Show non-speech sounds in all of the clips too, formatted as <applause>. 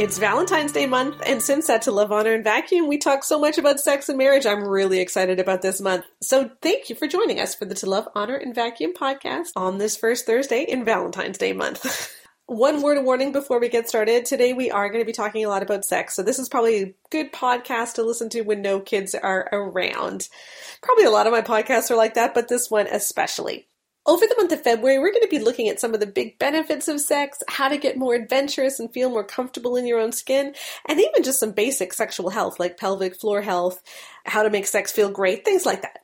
It's Valentine's Day month, and since that to Love, Honor, and Vacuum, we talk so much about sex and marriage. I'm really excited about this month. So thank you for joining us for the To Love, Honor, and Vacuum podcast on this first Thursday in Valentine's Day month. <laughs> One word of warning before we get started. Today we are going to be talking a lot about sex, so this is probably a good podcast to listen to when no kids are around. Probably a lot of my podcasts are like that, but this one especially. Over the month of February, we're going to be looking at some of the big benefits of sex, how to get more adventurous and feel more comfortable in your own skin, and even just some basic sexual health like pelvic floor health, how to make sex feel great, things like that.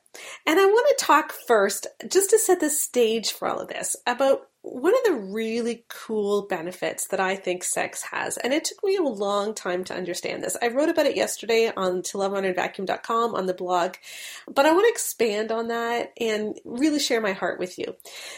And I want to talk first, just to set the stage for all of this, about one of the really cool benefits that I think sex has, and it took me a long time to understand this. I wrote about it yesterday on toLoveHonorAndVacuum.com on the blog, but I want to expand on that and really share my heart with you.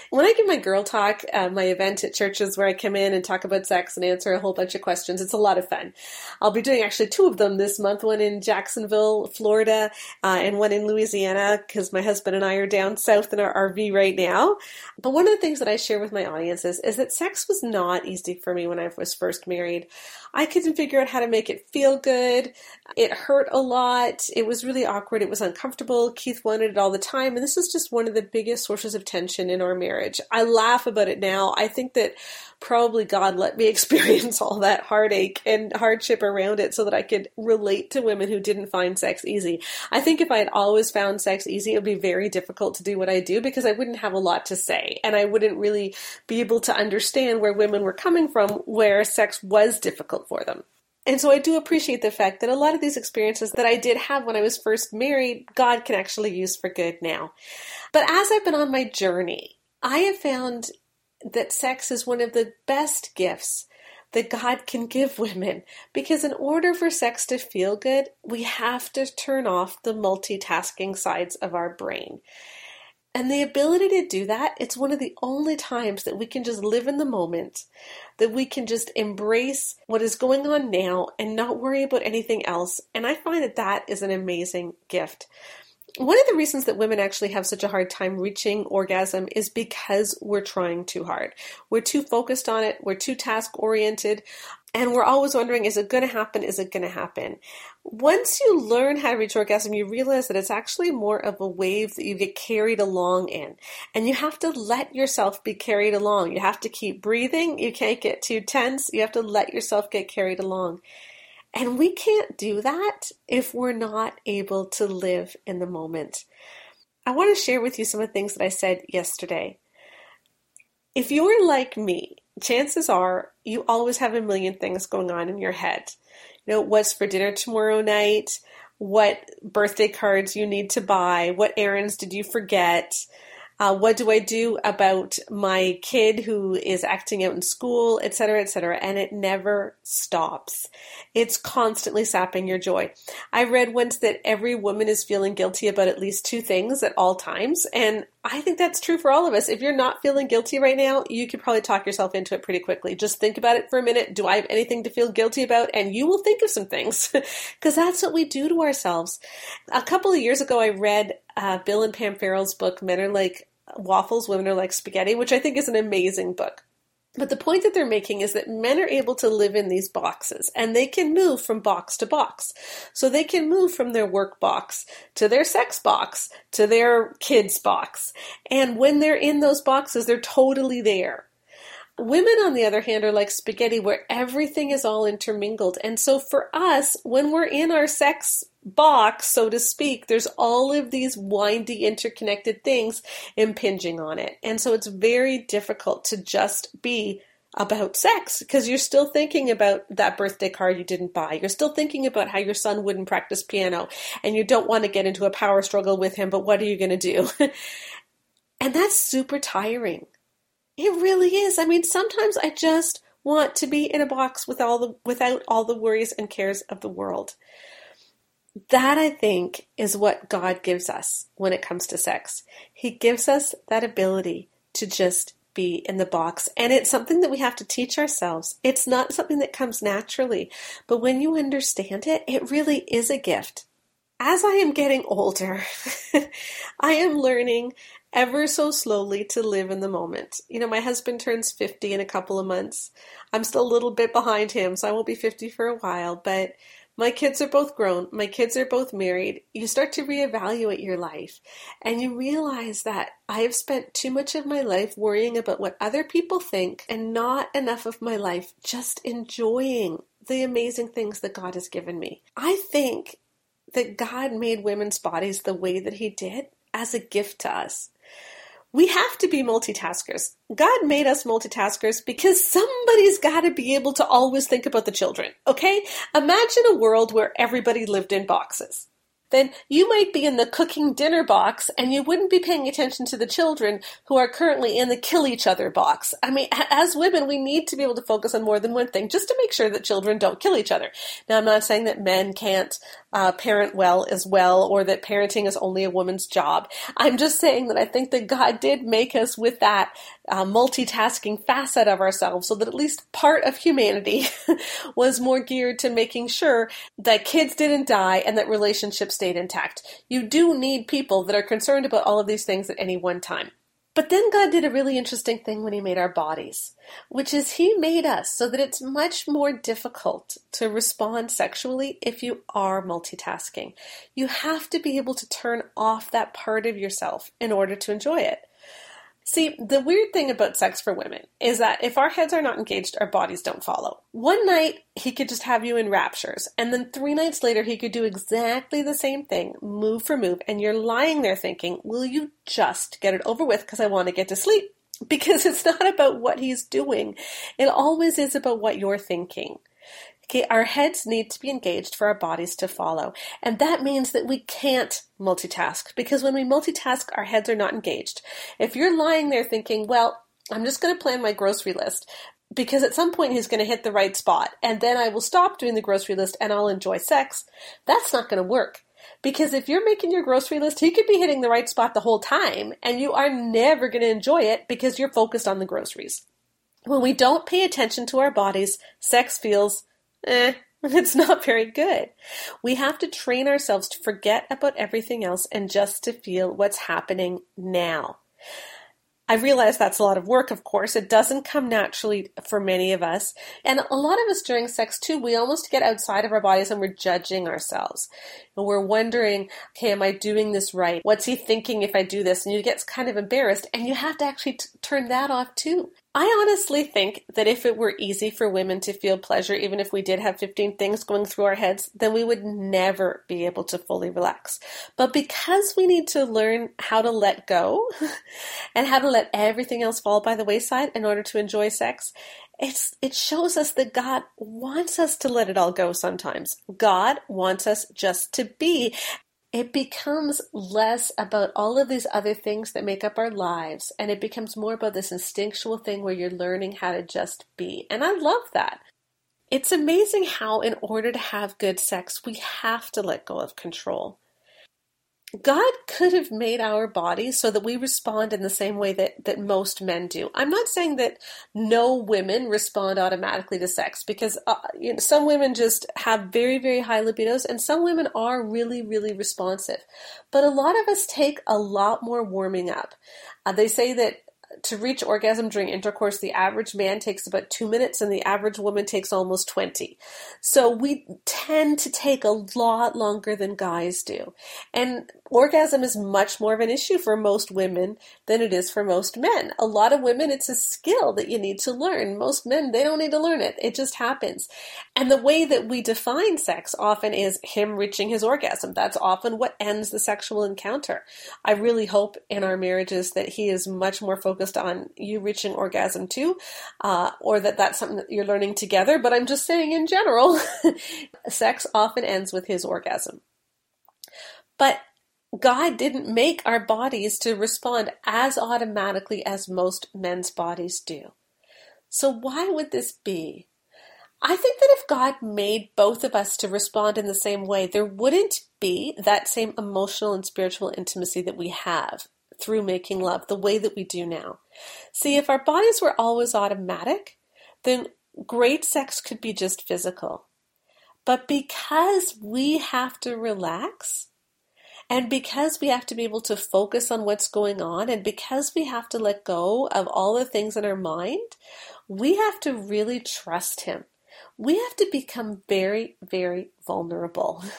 When I give my girl talk, uh, my event at churches where I come in and talk about sex and answer a whole bunch of questions, it's a lot of fun. I'll be doing actually two of them this month, one in Jacksonville, Florida, uh, and one in Louisiana, because my husband and I are down south in our RV right now. But one of the things that I share with my audiences is that sex was not easy for me when I was first married. I couldn't figure out how to make it feel good. It hurt a lot. It was really awkward. It was uncomfortable. Keith wanted it all the time. And this is just one of the biggest sources of tension in our marriage. I laugh about it now. I think that probably God let me <laughs> experience all that heartache and hardship around it so that I could relate to women who didn't find sex easy. I think if I had always found sex easy, it would be very difficult to do what I do because I wouldn't have a lot to say and I wouldn't really be able to understand where women were coming from where sex was difficult for them. And so I do appreciate the fact that a lot of these experiences that I did have when I was first married, God can actually use for good now. But as I've been on my journey, I have found that sex is one of the best gifts that God can give women. Because in order for sex to feel good, we have to turn off the multitasking sides of our brain. And the ability to do that, it's one of the only times that we can just live in the moment, that we can just embrace what is going on now and not worry about anything else. And I find that that is an amazing gift. One of the reasons that women actually have such a hard time reaching orgasm is because we're trying too hard. We're too focused on it, we're too task oriented, and we're always wondering is it going to happen? Is it going to happen? Once you learn how to reach orgasm, you realize that it's actually more of a wave that you get carried along in. And you have to let yourself be carried along. You have to keep breathing. You can't get too tense. You have to let yourself get carried along. And we can't do that if we're not able to live in the moment. I want to share with you some of the things that I said yesterday. If you're like me, chances are you always have a million things going on in your head. You know, what's for dinner tomorrow night? What birthday cards you need to buy? What errands did you forget? Uh, what do I do about my kid who is acting out in school, et cetera, et cetera? And it never stops. It's constantly sapping your joy. I read once that every woman is feeling guilty about at least two things at all times. And I think that's true for all of us. If you're not feeling guilty right now, you could probably talk yourself into it pretty quickly. Just think about it for a minute. Do I have anything to feel guilty about? And you will think of some things <laughs> because that's what we do to ourselves. A couple of years ago, I read uh, Bill and Pam Farrell's book, Men Are Like Waffles, Women Are Like Spaghetti, which I think is an amazing book. But the point that they're making is that men are able to live in these boxes and they can move from box to box. So they can move from their work box to their sex box to their kids box. And when they're in those boxes, they're totally there. Women, on the other hand, are like spaghetti where everything is all intermingled. And so for us, when we're in our sex box, so to speak, there's all of these windy, interconnected things impinging on it. And so it's very difficult to just be about sex because you're still thinking about that birthday card you didn't buy. You're still thinking about how your son wouldn't practice piano and you don't want to get into a power struggle with him, but what are you going to do? <laughs> and that's super tiring. It really is. I mean, sometimes I just want to be in a box with all the without all the worries and cares of the world. That I think is what God gives us when it comes to sex. He gives us that ability to just be in the box. And it's something that we have to teach ourselves. It's not something that comes naturally. But when you understand it, it really is a gift. as I am getting older, <laughs> I am learning ever so slowly to live in the moment. You know, my husband turns 50 in a couple of months. I'm still a little bit behind him, so I won't be 50 for a while, but my kids are both grown. My kids are both married. You start to reevaluate your life and you realize that I have spent too much of my life worrying about what other people think and not enough of my life just enjoying the amazing things that God has given me. I think that God made women's bodies the way that He did as a gift to us we have to be multitaskers. God made us multitaskers because somebody's got to be able to always think about the children, okay? Imagine a world where everybody lived in boxes then you might be in the cooking dinner box and you wouldn't be paying attention to the children who are currently in the kill each other box. I mean, as women, we need to be able to focus on more than one thing just to make sure that children don't kill each other. Now, I'm not saying that men can't uh, parent well as well or that parenting is only a woman's job. I'm just saying that I think that God did make us with that uh, multitasking facet of ourselves so that at least part of humanity <laughs> was more geared to making sure that kids didn't die and that relationships stayed intact. You do need people that are concerned about all of these things at any one time. But then God did a really interesting thing when He made our bodies, which is He made us so that it's much more difficult to respond sexually if you are multitasking. You have to be able to turn off that part of yourself in order to enjoy it. See, the weird thing about sex for women is that if our heads are not engaged, our bodies don't follow. One night, he could just have you in raptures, and then three nights later, he could do exactly the same thing, move for move, and you're lying there thinking, will you just get it over with because I want to get to sleep? <laughs> Because it's not about what he's doing. It always is about what you're thinking. Our heads need to be engaged for our bodies to follow. And that means that we can't multitask because when we multitask, our heads are not engaged. If you're lying there thinking, well, I'm just going to plan my grocery list because at some point he's going to hit the right spot and then I will stop doing the grocery list and I'll enjoy sex, that's not going to work. Because if you're making your grocery list, he could be hitting the right spot the whole time and you are never going to enjoy it because you're focused on the groceries. When we don't pay attention to our bodies, sex feels eh, <laughs> it's not very good. We have to train ourselves to forget about everything else and just to feel what's happening now. I realize that's a lot of work, of course. It doesn't come naturally for many of us. And a lot of us during sex too, we almost get outside of our bodies and we're judging ourselves. And we're wondering, okay, am I doing this right? What's he thinking if I do this? And you get kind of embarrassed and you have to actually t- turn that off too. I honestly think that if it were easy for women to feel pleasure, even if we did have 15 things going through our heads, then we would never be able to fully relax. But because we need to learn how to let go <laughs> and how to let everything else fall by the wayside in order to enjoy sex, it's, it shows us that God wants us to let it all go sometimes. God wants us just to be it becomes less about all of these other things that make up our lives and it becomes more about this instinctual thing where you're learning how to just be. And I love that. It's amazing how, in order to have good sex, we have to let go of control. God could have made our bodies so that we respond in the same way that, that most men do. I'm not saying that no women respond automatically to sex because uh, you know, some women just have very, very high libidos and some women are really, really responsive. But a lot of us take a lot more warming up. Uh, they say that to reach orgasm during intercourse, the average man takes about two minutes and the average woman takes almost 20. So we tend to take a lot longer than guys do. And orgasm is much more of an issue for most women than it is for most men. A lot of women, it's a skill that you need to learn. Most men, they don't need to learn it. It just happens. And the way that we define sex often is him reaching his orgasm. That's often what ends the sexual encounter. I really hope in our marriages that he is much more focused on you reaching orgasm too, uh, or that that's something that you're learning together. But I'm just saying in general, <laughs> sex often ends with his orgasm. But God didn't make our bodies to respond as automatically as most men's bodies do. So why would this be? I think that if God made both of us to respond in the same way, there wouldn't be that same emotional and spiritual intimacy that we have through making love the way that we do now. See, if our bodies were always automatic, then great sex could be just physical. But because we have to relax, And because we have to be able to focus on what's going on, and because we have to let go of all the things in our mind, we have to really trust Him. We have to become very, very vulnerable. <laughs>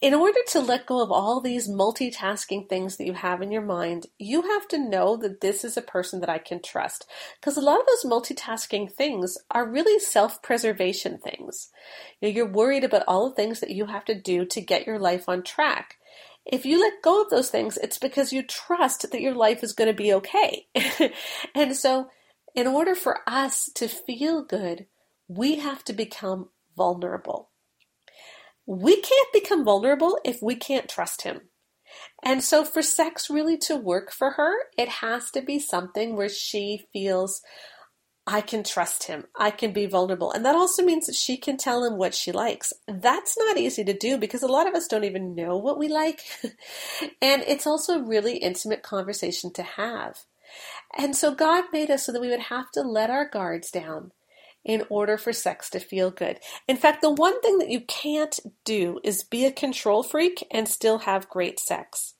in order to let go of all these multitasking things that you have in your mind, you have to know that this is a person that I can trust. Because a lot of those multitasking things are really self preservation things. You you're worried about all the things that you have to do to get your life on track. If you let go of those things, it's because you trust that your life is going to be okay. <laughs> and so, in order for us to feel good, we have to become vulnerable we can't become vulnerable if we can't trust him. And so, for sex really to work for her, it has to be something where she feels, I can trust him. I can be vulnerable. And that also means that she can tell him what she likes. That's not easy to do because a lot of us don't even know what we like. <laughs> and it's also a really intimate conversation to have. And so God made us so that we would have to let our guards down in order for sex to feel good. In fact, the one thing that you can't do is be a control freak and still have great sex.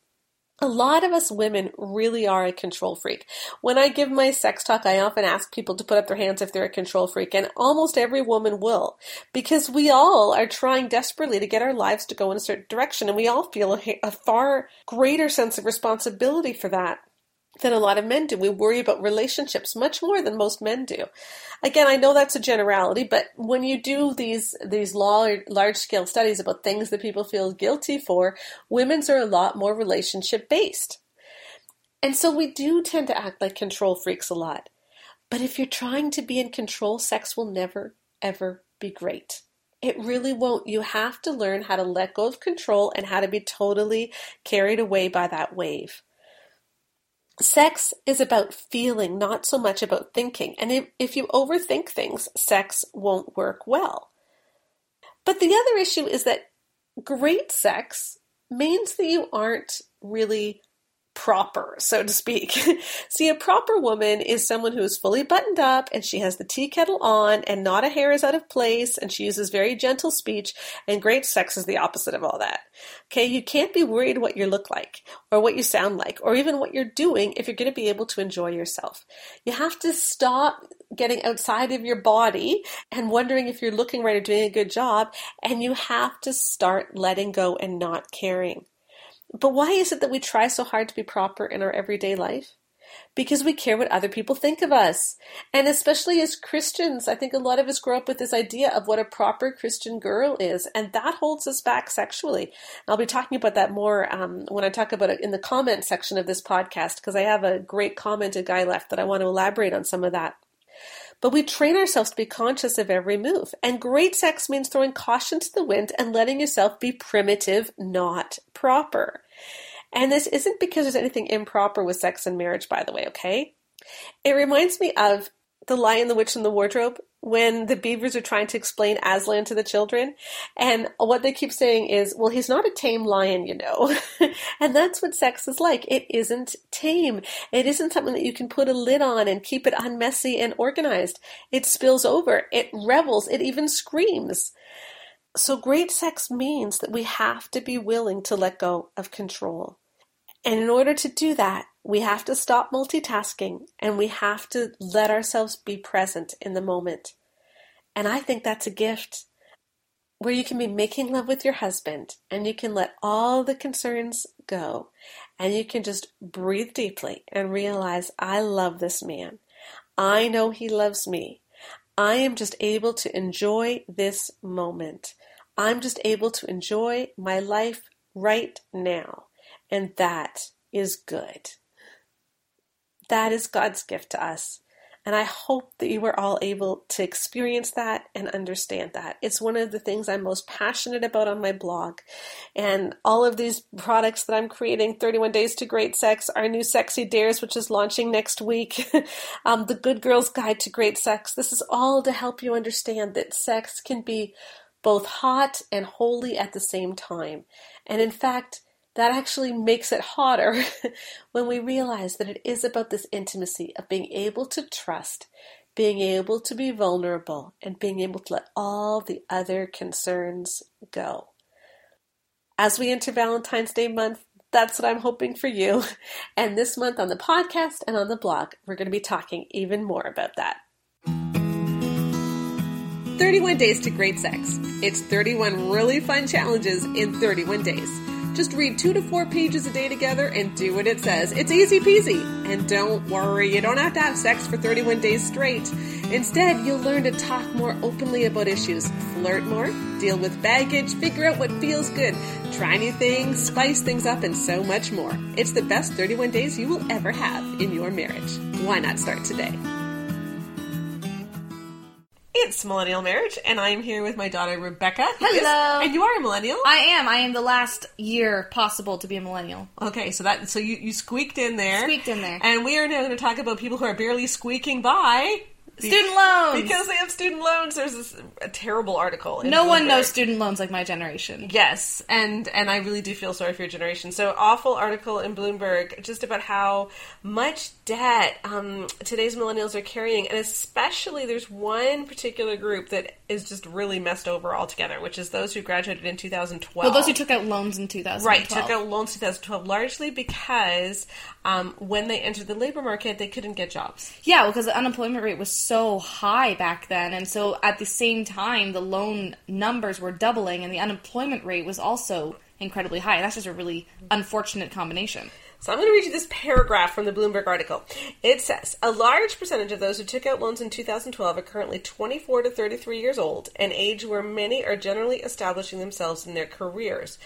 A lot of us women really are a control freak. When I give my sex talk, I often ask people to put up their hands if they're a control freak, and almost every woman will, because we all are trying desperately to get our lives to go in a certain direction, and we all feel a, a far greater sense of responsibility for that than a lot of men do. We worry about relationships much more than most men do. Again, I know that's a generality, but when you do these these large, large scale studies about things that people feel guilty for, women's are a lot more relationship based. And so we do tend to act like control freaks a lot. But if you're trying to be in control, sex will never ever be great. It really won't. You have to learn how to let go of control and how to be totally carried away by that wave. Sex is about feeling, not so much about thinking. And if, if you overthink things, sex won't work well. But the other issue is that great sex means that you aren't really proper, so to speak. <laughs> See, a proper woman is someone who is fully buttoned up and she has the tea kettle on and not a hair is out of place and she uses very gentle speech and great sex is the opposite of all that. Okay, you can't be worried what you look like or what you sound like or even what you're doing if you're going to be able to enjoy yourself. You have to stop getting outside of your body and wondering if you're looking right or doing a good job and you have to start letting go and not caring. But why is it that we try so hard to be proper in our everyday life? Because we care what other people think of us. And especially as Christians, I think a lot of us grow up with this idea of what a proper Christian girl is, and that holds us back sexually. I'll be talking about that more um, when I talk about it in the comment section of this podcast, because I have a great commented guy left that I want to elaborate on some of that. But we train ourselves to be conscious of every move. And great sex means throwing caution to the wind and letting yourself be primitive, not proper. And this isn't because there's anything improper with sex and marriage, by the way, okay? It reminds me of The Lion, the Witch, and the Wardrobe when the beavers are trying to explain Aslan to the children. And what they keep saying is, well, he's not a tame lion, you know. <laughs> and that's what sex is like. It isn't tame. It isn't something that you can put a lid on and keep it unmessy and organized. It spills over. It revels. It even screams. So great sex means that we have to be willing to let go of control. And in order to do that, we have to stop multitasking and we have to let ourselves be present in the moment. And I think that's a gift where you can be making love with your husband and you can let all the concerns go and you can just breathe deeply and realize, I love this man. I know he loves me. I am just able to enjoy this moment. I'm just able to enjoy my life right now. And that is good. That is God's gift to us. And I hope that you are all able to experience that and understand that. It's one of the things I'm most passionate about on my blog. And all of these products that I'm creating 31 Days to Great Sex, our new Sexy Dares, which is launching next week, <laughs> um, the Good Girl's Guide to Great Sex. This is all to help you understand that sex can be both hot and holy at the same time. And in fact, that actually makes it hotter <laughs> when we realize that it is about this intimacy of being able to trust, being able to be vulnerable, and being able to let all the other concerns go. As we enter Valentine's Day month, that's what I'm hoping for you. <laughs> And this month on the podcast and on the blog, we're going to be talking even more about that. 31 Days to Great Sex. It's 31 really fun challenges in 31 days. Just read two to four pages a day together and do what it says. It's easy peasy. And don't worry, you don't have to have sex for 31 days straight. Instead, you'll learn to talk more openly about issues, flirt more, deal with baggage, figure out what feels good, try new things, spice things up, and so much more. It's the best 31 days you will ever have in your marriage. Why not start today? It's Millennial Marriage, and I'm here with my daughter Rebecca. who is- Hello. and you are a millennial. I am. I am the last year possible to be a millennial. Okay, so that so you you squeaked in there. Squeaked in there. And we are now going to talk about people who are barely squeaking by. Student loans. Because they have student loans. There's this a terrible article. in no one knows student loans like my generation. Yes, and and I really do feel sorry for your generation. So awful article in Bloomberg just about how much debt um, today's millennials are carrying, and especially there's one particular group that is just really messed over altogether, which is those who graduated in 2012. Well, those who took out loans in 2012. Right, took out loans 2012 largely because um, when they entered the labor market, they couldn't get jobs. Yeah, well, because the unemployment rate was so high back then, and so at the same time, the loan numbers were doubling, and the unemployment rate was also incredibly high. That's just a really unfortunate combination. So I'm going to read you this paragraph from the Bloomberg article. It says a large percentage of those who took out loans in 2012 are currently 24 to 33 years old, an age where many are generally establishing themselves in their careers.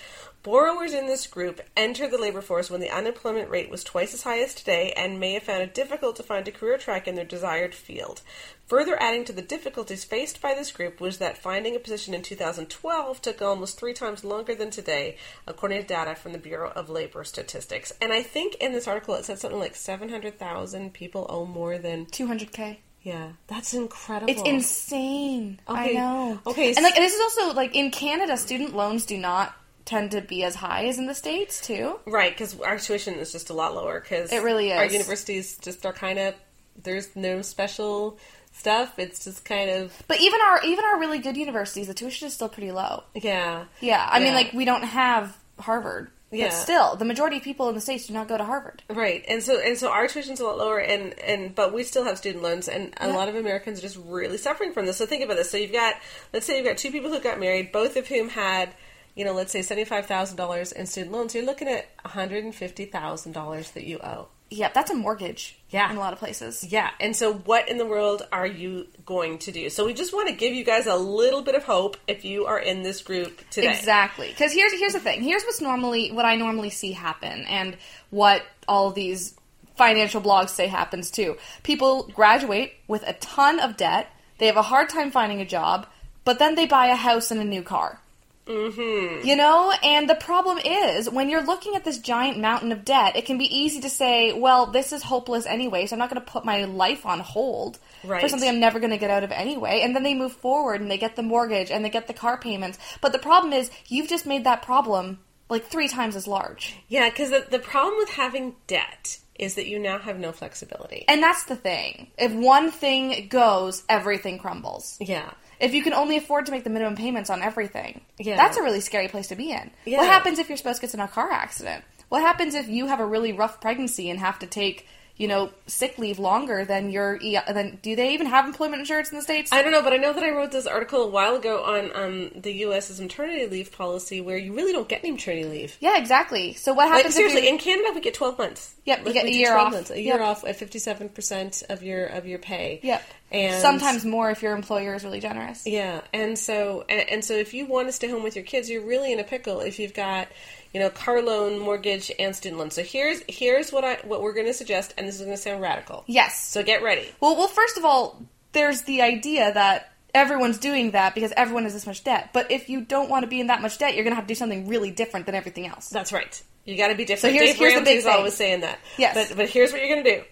Borrowers in this group entered the labor force when the unemployment rate was twice as high as today and may have found it difficult to find a career track in their desired field. Further adding to the difficulties faced by this group was that finding a position in 2012 took almost three times longer than today, according to data from the Bureau of Labor Statistics. And I think in this article it said something like 700,000 people owe more than. 200k. Yeah, that's incredible. It's insane. I know. okay, And like and this is also like in Canada, student loans do not tend to be as high as in the states too. Right, because our tuition is just a lot lower. Because It really is. Our universities just are kind of there's no special stuff. It's just kind of But even our even our really good universities, the tuition is still pretty low. yeah, Yeah, I mean, like we don't have Harvard. Yeah. But still, the majority of people in the states do not go to Harvard. right. And so and so our tuition's a lot lower, and and but we still have student loans, and a Yeah. lot of Americans are just really suffering from this. So think about this. So you've got let's say you've got two people who got married, both of whom had. You know, let's say seventy-five thousand dollars in student loans. You're looking at one hundred and fifty thousand dollars that you owe. Yeah, that's a mortgage. Yeah. in a lot of places. Yeah, and so what in the world are you going to do? So we just want to give you guys a little bit of hope if you are in this group today. Exactly. Because here's here's the thing. Here's what's normally what I normally see happen, and what all these financial blogs say happens too. People graduate with a ton of debt. They have a hard time finding a job, but then they buy a house and a new car. Mm-hmm. You know, and the problem is when you're looking at this giant mountain of debt, it can be easy to say, "Well, this is hopeless anyway, so I'm not going to put my life on hold for something I'm never going to get out of anyway." And then they move forward and they get the mortgage and they get the car payments. But the problem is, you've just made that problem like three times as large. Yeah, because the, the problem with having debt is that you now have no flexibility. And that's the thing. If one thing goes, everything crumbles. Yeah. If you can only afford to make the minimum payments on everything, Yeah. that's a really scary place to be in. Yeah. What happens if your spouse gets in a car accident? What happens if you have a really rough pregnancy and have to take, you know, sick leave longer than your E- than do they even have employment insurance in the states? I don't know, but I know that I wrote this article a while ago on um, the U.S.'s maternity leave policy where you really don't get any maternity leave. yeah, exactly. So what Like, happens seriously, if you, in Canada we get 12 months. Yep, you Like, get we a year 12 off. Months, a year Yep. off at 57% of your of your pay. Yep. And sometimes more if your employer is really generous? Yeah, and so and, and so if you want to stay home with your kids, you're really in a pickle if you've got you know car loan, mortgage, and student loan. So here's here's what I what we're going to suggest, and this is going to sound radical. Yes. So get ready. Well, well, first of all, there's the idea that everyone's doing that because everyone has this much debt. But if you don't want to be in that much debt, you're going to have to do something really different than everything else. That's right. You got to be different. So here's- Dave here's the big Ramsey's thing. always saying that. Yes. But but here's what you're going to do.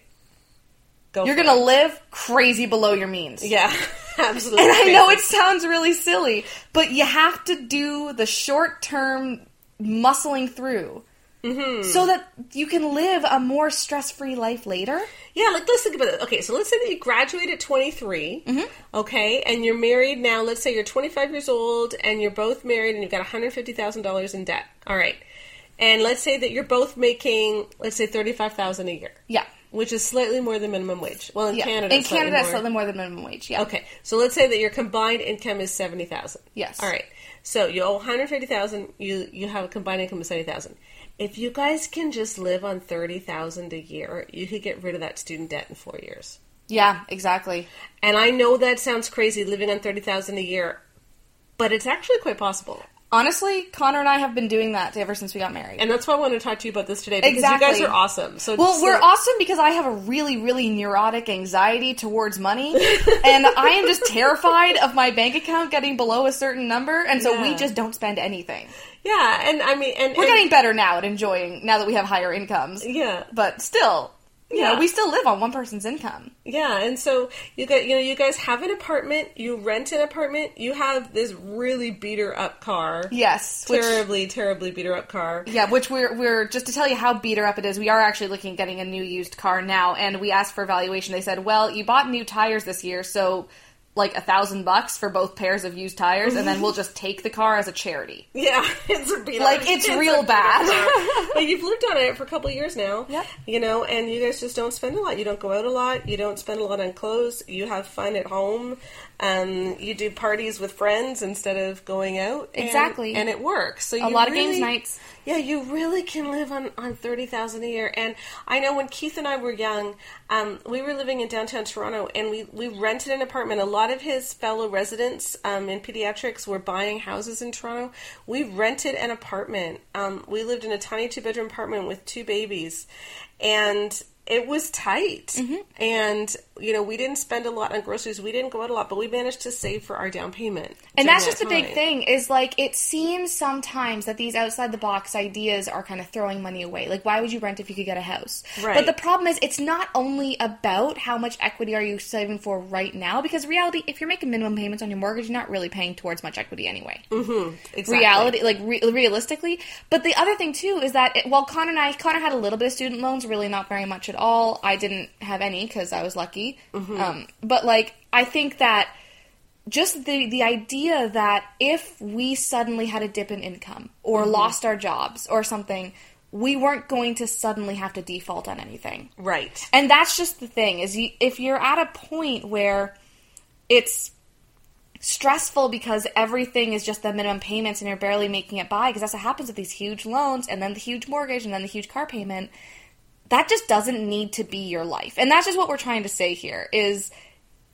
Go. You're going to live crazy below your means. Yeah, <laughs> absolutely. And I know it sounds really silly, but you have to do the short term muscling through so that you can live a more stress-free life later. Yeah, like let's think about it. Okay, so let's say that you graduate at 23, Mm-hmm. okay, and you're married now. Let's say you're 25 years old and you're both married and you've got $150,000 in debt. All right. And let's say that you're both making, let's say, 35000 a year. Yeah. Which is slightly more than minimum wage. Well, in Yeah. Canada, in slightly Canada, more. slightly more than minimum wage. Yeah. Okay, so let's say that your combined income is seventy thousand. Yes. All right. So you owe one hundred fifty thousand. You you have a combined income of seventy thousand. If you guys can just live on thirty thousand a year, you could get rid of that student debt in four years. Yeah. Exactly. And I know that sounds crazy, living on thirty thousand a year, but it's actually quite possible. Honestly, Connor and I have been doing that ever since we got married. And that's why I want to talk to you about this today because Exactly. you guys are awesome. So Well, we're awesome because I have a really, really neurotic anxiety towards money, <laughs> and I am just terrified of my bank account getting below a certain number, and so we just don't spend anything. Yeah, and I mean, and We're and- getting better now at enjoying now that we have higher incomes, yeah. but still, you Yeah. know, we still live on one person's income. Yeah, and so you got you know you guys have an apartment, you rent an apartment, you have this really beater up car. Yes, which, Terribly, terribly beater up car. yeah, which we're we're just to tell you how beater up it is. We are actually looking at getting a new used car now, and we asked for evaluation. They said, "Well, you bought new tires this year, so." Like a thousand bucks for both pairs of used tires, and then we'll just take the car as a charity. Yeah, <laughs> it's a beater. Like, it's a real bad. <laughs> you've lived on it for a couple of years now. Yeah, You know, and you guys just don't spend a lot. You don't go out a lot. You don't spend a lot on clothes. You have fun at home. Um, you do parties with friends instead of going out. and- Exactly. and, it works. So A lot of games nights. Yeah, you really can live on, on thirty thousand a year. And I know when Keith and I were young, um, we were living in downtown Toronto, and we, we rented an apartment. A lot of his fellow residents um, in pediatrics were buying houses in Toronto. We rented an apartment. Um, we lived in a tiny two bedroom apartment with two babies, and it was tight. Mm-hmm. And you know, we didn't spend a lot on groceries. We didn't go out a lot, but we managed to save for our down payment. And that's that just the big thing is like it seems sometimes that these outside the box ideas are kind of throwing money away. Like why would you rent if you could get a house? Right. But the problem is it's not only about how much equity are you saving for right now because reality if you're making minimum payments on your mortgage you're not really paying towards much equity anyway. Exactly. Reality like re- realistically, but the other thing too is that it, while Connor and I Connor had a little bit of student loans, really not very much at all. I didn't have any cuz I was lucky. Um but like I think that just the the idea that if we suddenly had a dip in income or lost our jobs or something, we weren't going to suddenly have to default on anything. Right. And that's just the thing is you, if you're at a point where it's stressful because everything is just the minimum payments and you're barely making it by because that's what happens with these huge loans and then the huge mortgage and then the huge car payment that just doesn't need to be your life. And that's just what we're trying to say here is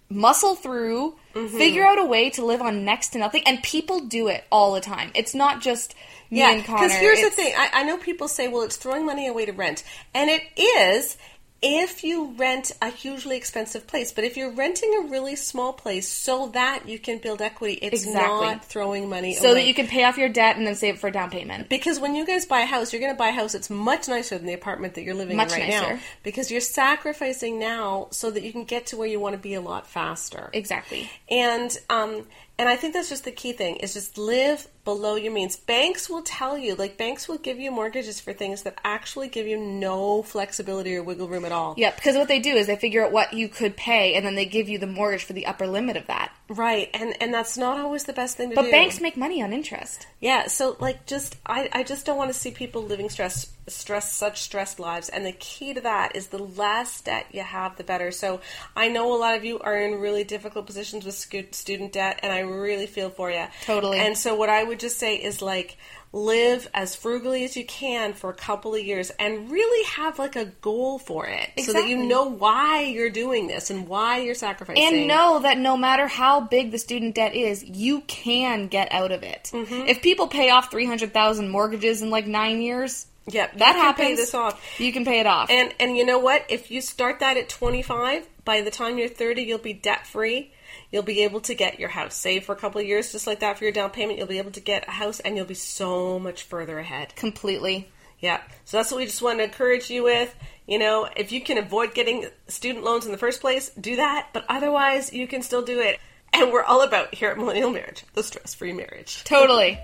muscle through mm-hmm. figure out a way to live on next to nothing. And people do it all the time. It's not just me Yeah, and Connor. here's the thing. I, I know people say, well, it's throwing money away to rent. And it is if you rent a hugely expensive place. But if you're renting a really small place so that you can build equity, it's Exactly. not throwing money so away. that you can pay off your debt and then save it for a down payment because when you guys buy a house, you're going to buy a house that's much nicer than the apartment that you're living Much in right nicer. now. Because you're sacrificing now so that you can get to where you want to be a lot faster. exactly And um, and I think that's just the key thing is just live below your means. Banks will tell you, like banks will give you mortgages for things that actually give you no flexibility or wiggle room at all. Yeah, because what they do is they figure out what you could pay, and then they give you the mortgage for the upper limit of that. Right, and and that's not always the best thing to But do. banks make money on interest. Yeah, so like just I, I just don't want to see people living stress stress such stressed lives and the key to that is the less debt you have the better. So I know a lot of you are in really difficult positions with student debt and I really feel for you. Totally. And so what I would just say is like live as frugally as you can for a couple of years and really have like a goal for it so that you know why you're doing this and why you're sacrificing. And know that no matter how big the student debt is, you can get out of it. Mm-hmm. If people pay off 300,000 mortgages in like nine years, Yep, you that can happens. pay this off. You can pay it off. And and you know what? If you start that at 25, by the time you're 30, you'll be debt free. You'll be able to get your house. Save for a couple of years, just like that for your down payment. You'll be able to get a house, and you'll be so much further ahead. Completely. Yeah. So that's what we just want to encourage you with. You know, if you can avoid getting student loans in the first place, do that. But otherwise, you can still do it. And we're all about here at Millennial Marriage, the stress-free marriage. Totally.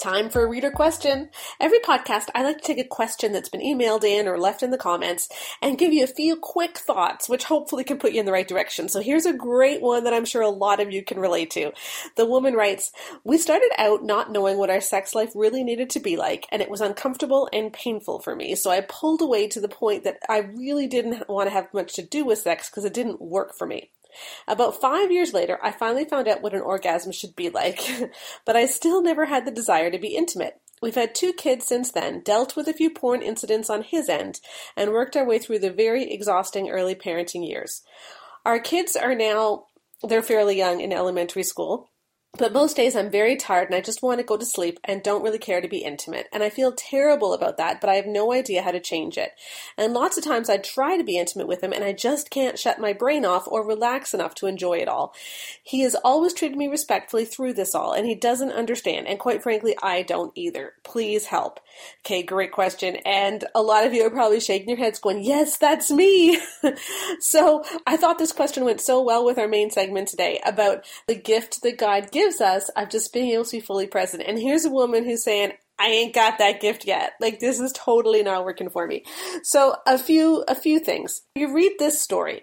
Time for a reader question. Every podcast, I like to take a question that's been emailed in or left in the comments and give you a few quick thoughts, which hopefully can put you in the right direction. So here's a great one that I'm sure a lot of you can relate to. The woman writes, We started out not knowing what our sex life really needed to be like, and it was uncomfortable and painful for me. So I pulled away to the point that I really didn't want to have much to do with sex because it didn't work for me. About five years later, I finally found out what an orgasm should be like, <laughs> but I still never had the desire to be intimate. We've had two kids since then, dealt with a few porn incidents on his end, and worked our way through the very exhausting early parenting years. Our kids are now, they're fairly young in elementary school. But most days I'm very tired and I just want to go to sleep and don't really care to be intimate. And I feel terrible about that, but I have no idea how to change it. And lots of times I try to be intimate with him and I just can't shut my brain off or relax enough to enjoy it all. He has always treated me respectfully through this all and he doesn't understand. And quite frankly, I don't either. Please help. Okay, great question. And a lot of you are probably shaking your heads going, yes, that's me. <laughs> so I thought this question went so well with our main segment today about the gift that God gives gives us of just being able to be fully present. And here's a woman who's saying, I ain't got that gift yet. Like this is totally not working for me. So a few a few things. You read this story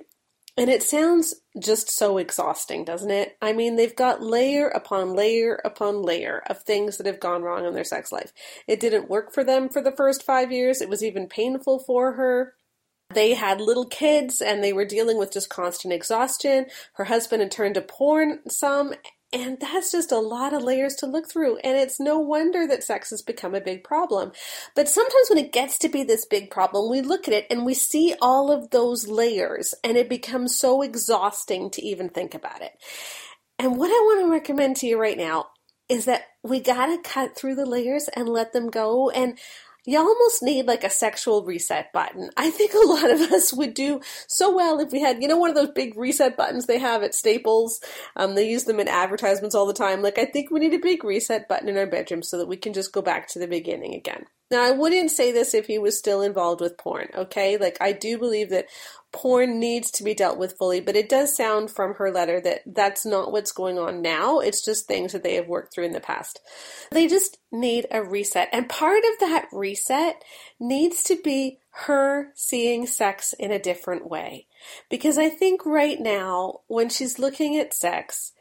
and it sounds just so exhausting, doesn't it? I mean, they've got layer upon layer upon layer of things that have gone wrong in their sex life. It didn't work for them for the first 5 years. It was even painful for her. They had little kids and they were dealing with just constant exhaustion. Her husband had turned to porn some and that's just a lot of layers to look through. And it's no wonder that sex has become a big problem. But sometimes when it gets to be this big problem, we look at it and we see all of those layers and it becomes so exhausting to even think about it. And what I want to recommend to you right now is that we got to cut through the layers and let them go. And you almost need like a sexual reset button. I think a lot of us would do so well if we had, you know, one of those big reset buttons they have at Staples. Um, they use them in advertisements all the time. Like, I think we need a big reset button in our bedroom so that we can just go back to the beginning again. Now, I wouldn't say this if he was still involved with porn, okay? Like, I do believe that porn needs to be dealt with fully, but it does sound from her letter that that's not what's going on now. It's just things that they have worked through in the past. They just need a reset. And part of that reset needs to be her seeing sex in a different way. Because I think right now, when she's looking at sex,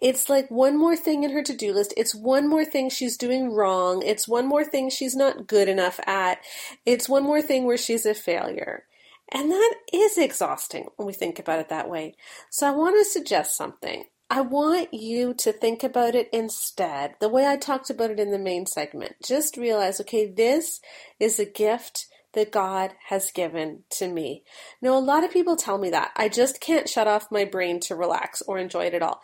it's like one more thing in her to do list. It's one more thing she's doing wrong. It's one more thing she's not good enough at. It's one more thing where she's a failure. And that is exhausting when we think about it that way. So I want to suggest something. I want you to think about it instead, the way I talked about it in the main segment. Just realize, okay, this is a gift that God has given to me. Now, a lot of people tell me that. I just can't shut off my brain to relax or enjoy it at all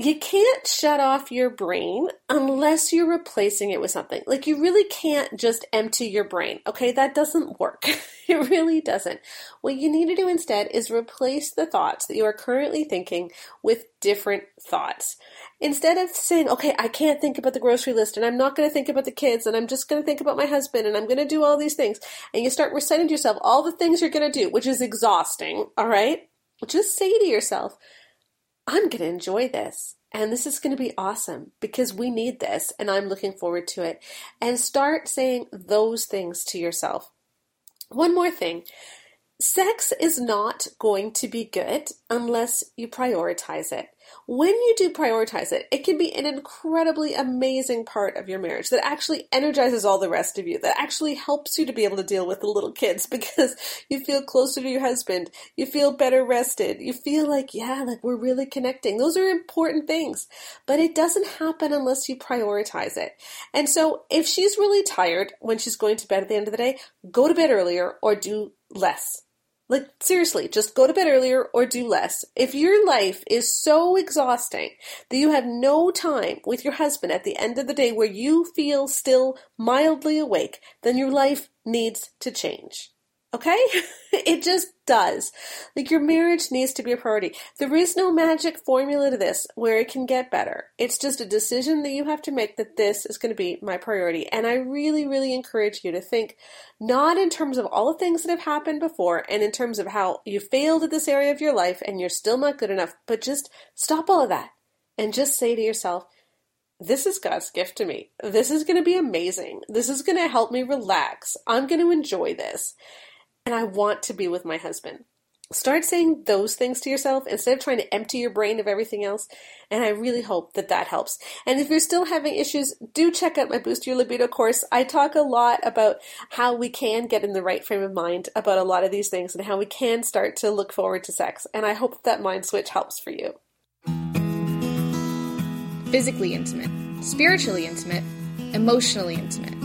you can't shut off your brain unless you're replacing it with something. Like you really can't just empty your brain. Okay, that doesn't work. <laughs> it really doesn't. What you need to do instead is replace the thoughts that you are currently thinking with different thoughts. Instead of saying, okay, I can't think about the grocery list and I'm not going to think about the kids and I'm just going to think about my husband and I'm going to do all these things. And you start reciting to yourself all the things you're going to do, which is exhausting. All right. Just say to yourself, I'm going to enjoy this. And this is going to be awesome because we need this and I'm looking forward to it. And start saying those things to yourself. One more thing sex is not going to be good unless you prioritize it. When you do prioritize it, it can be an incredibly amazing part of your marriage that actually energizes all the rest of you, that actually helps you to be able to deal with the little kids <laughs> because you feel closer to your husband, you feel better rested, you feel like, yeah, like we're really connecting. Those are important things, but it doesn't happen unless you prioritize it. And so if she's really tired when she's going to bed at the end of the day, go to bed earlier or do less like, seriously, just go to bed earlier or do less. If your life is so exhausting that you have no time with your husband at the end of the day where you feel still mildly awake, then your life needs to change. Okay? <laughs> it just does. Like your marriage needs to be a priority. There is no magic formula to this where it can get better. It's just a decision that you have to make that this is going to be my priority. And I really, really encourage you to think not in terms of all the things that have happened before and in terms of how you failed at this area of your life and you're still not good enough, but just stop all of that and just say to yourself, this is God's gift to me. This is going to be amazing. This is going to help me relax. I'm going to enjoy this. And I want to be with my husband. Start saying those things to yourself instead of trying to empty your brain of everything else. And I really hope that that helps. And if you're still having issues, do check out my Boost Your Libido course. I talk a lot about how we can get in the right frame of mind about a lot of these things and how we can start to look forward to sex. And I hope that mind switch helps for you physically intimate, spiritually intimate, emotionally intimate.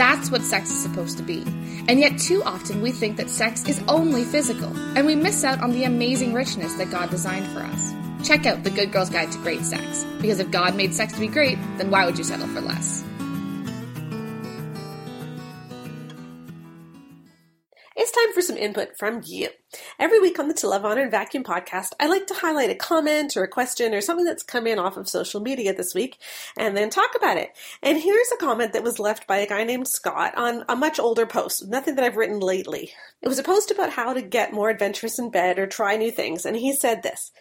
That's what sex is supposed to be. And yet, too often, we think that sex is only physical, and we miss out on the amazing richness that God designed for us. Check out The Good Girl's Guide to Great Sex, because if God made sex to be great, then why would you settle for less? For some input from you. Every week on the To Love, Honor, and Vacuum podcast, I like to highlight a comment or a question or something that's come in off of social media this week and then talk about it. And here's a comment that was left by a guy named Scott on a much older post, nothing that I've written lately. It was a post about how to get more adventurous in bed or try new things, and he said this.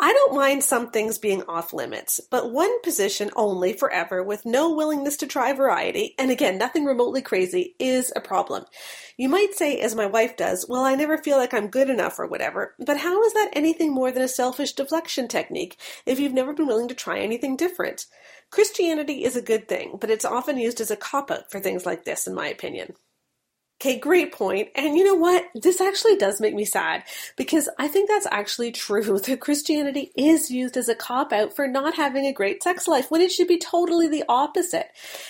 I don't mind some things being off limits, but one position only forever with no willingness to try variety, and again, nothing remotely crazy, is a problem. You might say, as my wife does, well, I never feel like I'm good enough or whatever, but how is that anything more than a selfish deflection technique if you've never been willing to try anything different? Christianity is a good thing, but it's often used as a cop out for things like this, in my opinion. Okay, great point. And you know what? This actually does make me sad because I think that's actually true <laughs> that Christianity is used as a cop out for not having a great sex life when it should be totally the opposite.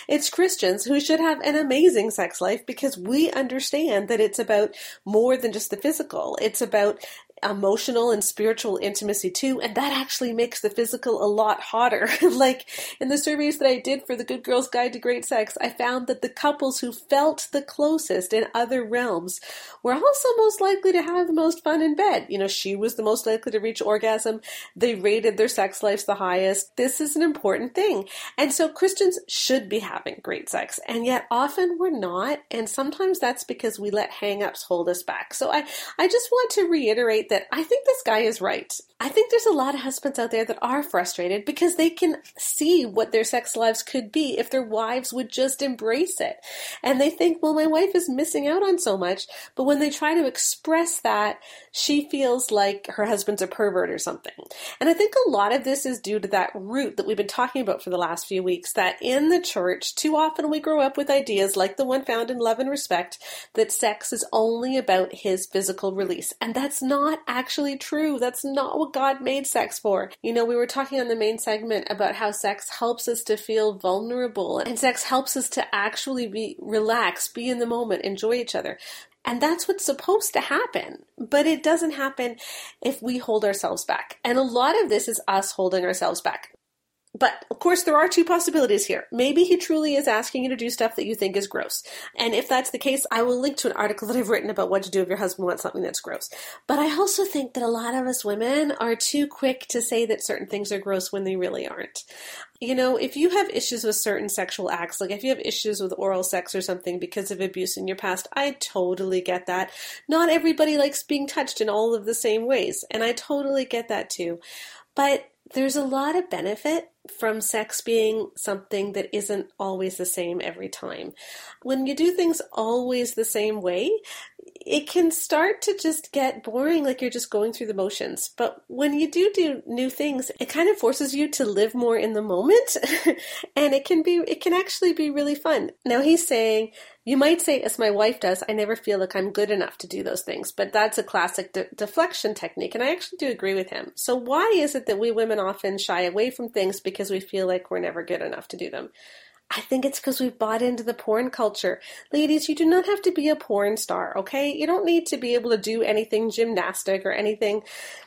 It's Christians who should have an amazing sex life because we understand that it's about more than just the physical. It's about emotional and spiritual intimacy too, and that actually makes the physical a lot hotter. <laughs> like in the surveys that I did for the Good Girl's Guide to Great Sex, I found that the couples who felt the closest in other realms were also most likely to have the most fun in bed. You know, she was the most likely to reach orgasm. They rated their sex lives the highest. This is an important thing. And so Christians should be having great sex, and yet often we're not, and sometimes that's because we let hangups hold us back. So I, I just want to reiterate that I think this guy is right. I think there's a lot of husbands out there that are frustrated because they can see what their sex lives could be if their wives would just embrace it. And they think, well, my wife is missing out on so much. But when they try to express that, she feels like her husband's a pervert or something. And I think a lot of this is due to that root that we've been talking about for the last few weeks that in the church, too often we grow up with ideas like the one found in Love and Respect that sex is only about his physical release. And that's not actually true. That's not what God made sex for. You know, we were talking on the main segment about how sex helps us to feel vulnerable and sex helps us to actually be relax, be in the moment, enjoy each other. And that's what's supposed to happen. But it doesn't happen if we hold ourselves back. And a lot of this is us holding ourselves back. But of course, there are two possibilities here. Maybe he truly is asking you to do stuff that you think is gross. And if that's the case, I will link to an article <laughs> that I've written about what to do if your husband wants something that's gross. But I also think that a lot of us women are too quick to say that certain things are gross when they really aren't. You know, if you have issues with certain sexual acts, like if you have issues with oral sex or something because of abuse in your past, I totally get that. Not everybody likes being touched in all of the same ways, and I totally get that too. But there's a lot of benefit from sex being something that isn't always the same every time. When you do things always the same way, it can start to just get boring, like you're just going through the motions. But when you do do new things, it kind of forces you to live more in the moment, <laughs> and it can be, it can actually be really fun. Now he's saying you might say, as my wife does, I never feel like I'm good enough to do those things, but that's a classic de- deflection technique, and I actually do agree with him. So, why is it that we women often shy away from things because we feel like we're never good enough to do them? I think it's because we've bought into the porn culture. Ladies, you do not have to be a porn star, okay? You don't need to be able to do anything gymnastic or anything.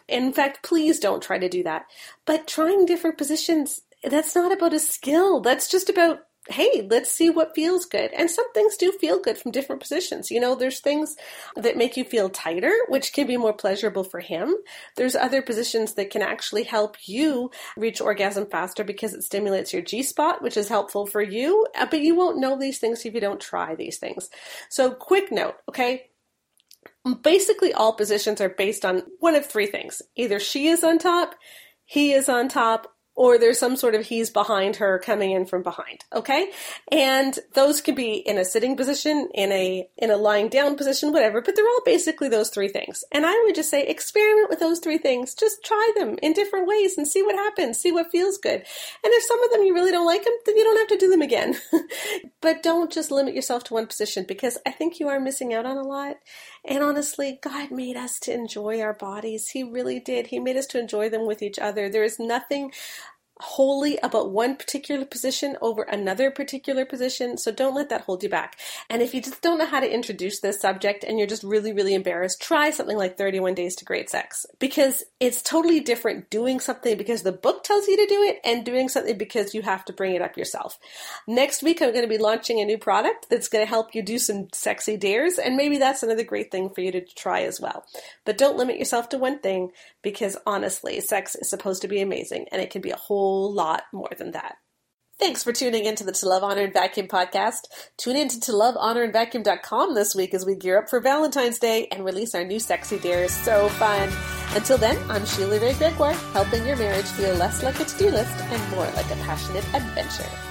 In fact, please don't try to do that. But trying different positions, that's not about a skill. That's just about hey, let's see what feels good. And some things do feel good from different positions. You know, there's things that make you feel tighter, which can be more pleasurable for him. There's other positions that can actually help you reach orgasm faster because it stimulates your G spot, which is helpful for you. Uh, but you won't know these things if you don't try these things. So, quick note, okay? Basically, all positions are based on one of three things either she is on top, he is on top, or there's some sort of he's behind her coming in from behind. Okay. And those could be in a sitting position, in a, in a lying down position, whatever, but they're all basically those three things. And I would just say experiment with those three things. Just try them in different ways and see what happens, see what feels good. And if some of them you really don't like them, then you don't have to do them again. <laughs> but don't just limit yourself to one position because I think you are missing out on a lot. And honestly, God made us to enjoy our bodies. He really did. He made us to enjoy them with each other. There is nothing holy about one particular position over another particular position. So don't let that hold you back. And if you just don't know how to introduce this subject and you're just really, really embarrassed, try something like 31 Days to Great Sex because it's totally different doing something because the book tells you to do it and doing something because you have to bring it up yourself. Next week, I'm going to be launching a new product that's going to help you do some sexy dares. And maybe that's another great thing for you to try as well. But don't limit yourself to one thing because honestly, sex is supposed to be amazing and it can be a whole whole lot more than that. Thanks for tuning into the To Love, Honor, and Vacuum podcast. Tune in to ToLoveHonorAndVacuum.com this week as we gear up for Valentine's Day and release our new sexy dares. So fun. Until then, I'm Sheila Wray Gregoire, helping your marriage feel less like a to-do list and more like a passionate adventure.